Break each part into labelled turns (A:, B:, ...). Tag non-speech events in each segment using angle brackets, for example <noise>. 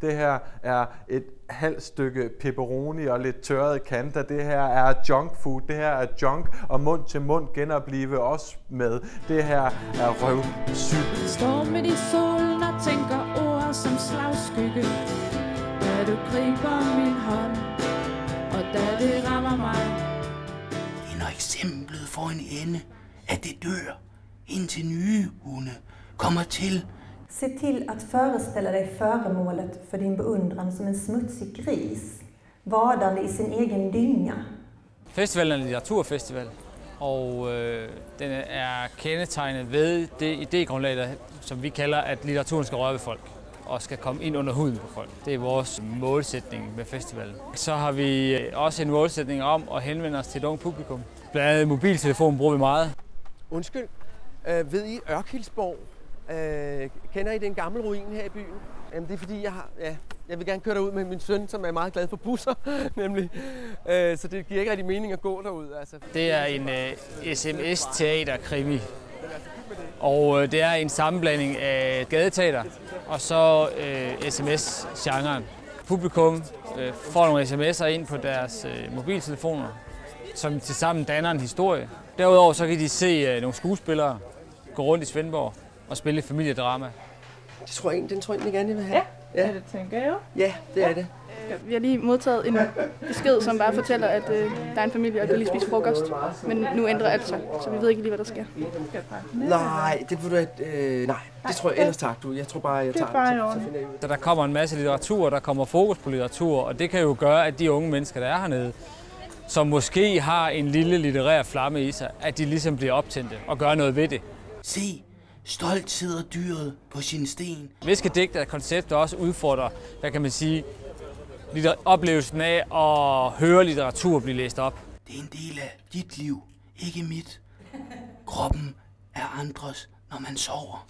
A: Det her er et halvt stykke pepperoni og lidt tørret kanta. Det her er junk food. Det her er junk og mund til mund genopleve os med. Det her er røvsygt.
B: Står midt i solen og tænker ord som slagskygge Da du griber min hånd Og da det rammer mig
C: Det når eksemplet får en ende, at det dør, indtil nye hunde kommer til.
D: Se till att föreställa dig föremålet för din beundran som en smutsig gris, vadande i sin egen dynga.
E: Festivalen er en litteraturfestival, og øh, den er kendetegnet ved det idégrundlag, som vi kalder, at litteraturen skal røre ved folk og skal komme ind under huden på folk. Det er vores målsætning med festivalen. Så har vi øh, også en målsætning om at henvende os til et ungt publikum. Blandt andet mobiltelefonen bruger vi meget.
F: Undskyld, øh, ved I Ørkilsborg? Øh, kender I den gamle ruin her i byen? Jamen det er fordi, jeg har, ja, jeg vil gerne køre derud med min søn, som er meget glad for busser, <laughs> nemlig. Øh, så det giver ikke rigtig mening at gå derud. Altså.
E: Det er en øh, SMS-teaterkrimi. Og øh, det er en sammenblanding af gadeteater og så øh, sms-genren. Publikum øh, får nogle sms'er ind på deres øh, mobiltelefoner, som tilsammen danner en historie. Derudover så kan de se øh, nogle skuespillere gå rundt i Svendborg og spille et familiedrama.
F: Det tror jeg, den tror jeg egentlig gerne, jeg vil have.
G: Ja, ja. det tænker jeg jo.
F: Ja, det er det.
G: Vi har lige modtaget en besked, som bare fortæller, at øh, der er en familie, og de lige spiser frokost. Men nu ændrer alt sig, så vi ved ikke lige, hvad der sker.
F: Nej, det vil du at, øh, nej, det tror jeg ellers tak du. Jeg tror bare, jeg tager
G: Det er.
E: Så der kommer en masse litteratur, der kommer fokus på litteratur, og det kan jo gøre, at de unge mennesker, der er hernede, som måske har en lille litterær flamme i sig, at de ligesom bliver optændte og gør noget ved det.
C: Se, stolt sidder dyret på sin sten.
E: Viskedigt er et koncept, der også udfordrer, hvad kan man sige, litter- oplevelsen af at høre litteratur blive læst op.
C: Det er en del af dit liv, ikke mit. Kroppen er andres, når man sover.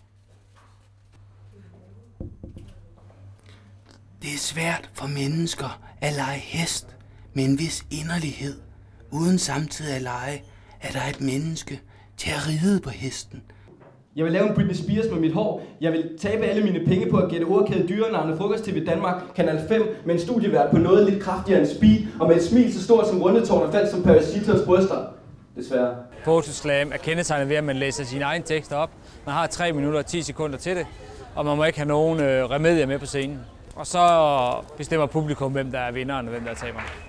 C: Det er svært for mennesker at lege hest med en vis inderlighed, uden samtidig at lege, at der er et menneske til at ride på hesten.
H: Jeg vil lave en Britney Spears med mit hår. Jeg vil tabe alle mine penge på at gætte ordkæde dyrenavne frokost TV Danmark, Kanal 5, med en studievært på noget lidt kraftigere end speed, og med et smil så stort som rundetårn og faldt som Paris Hiltons bryster. Desværre.
E: Poetry Slam er kendetegnet ved, at man læser sine egne tekster op. Man har 3 minutter og 10 sekunder til det, og man må ikke have nogen øh, remedier med på scenen. Og så bestemmer publikum, hvem der er vinderen og hvem der er taberen.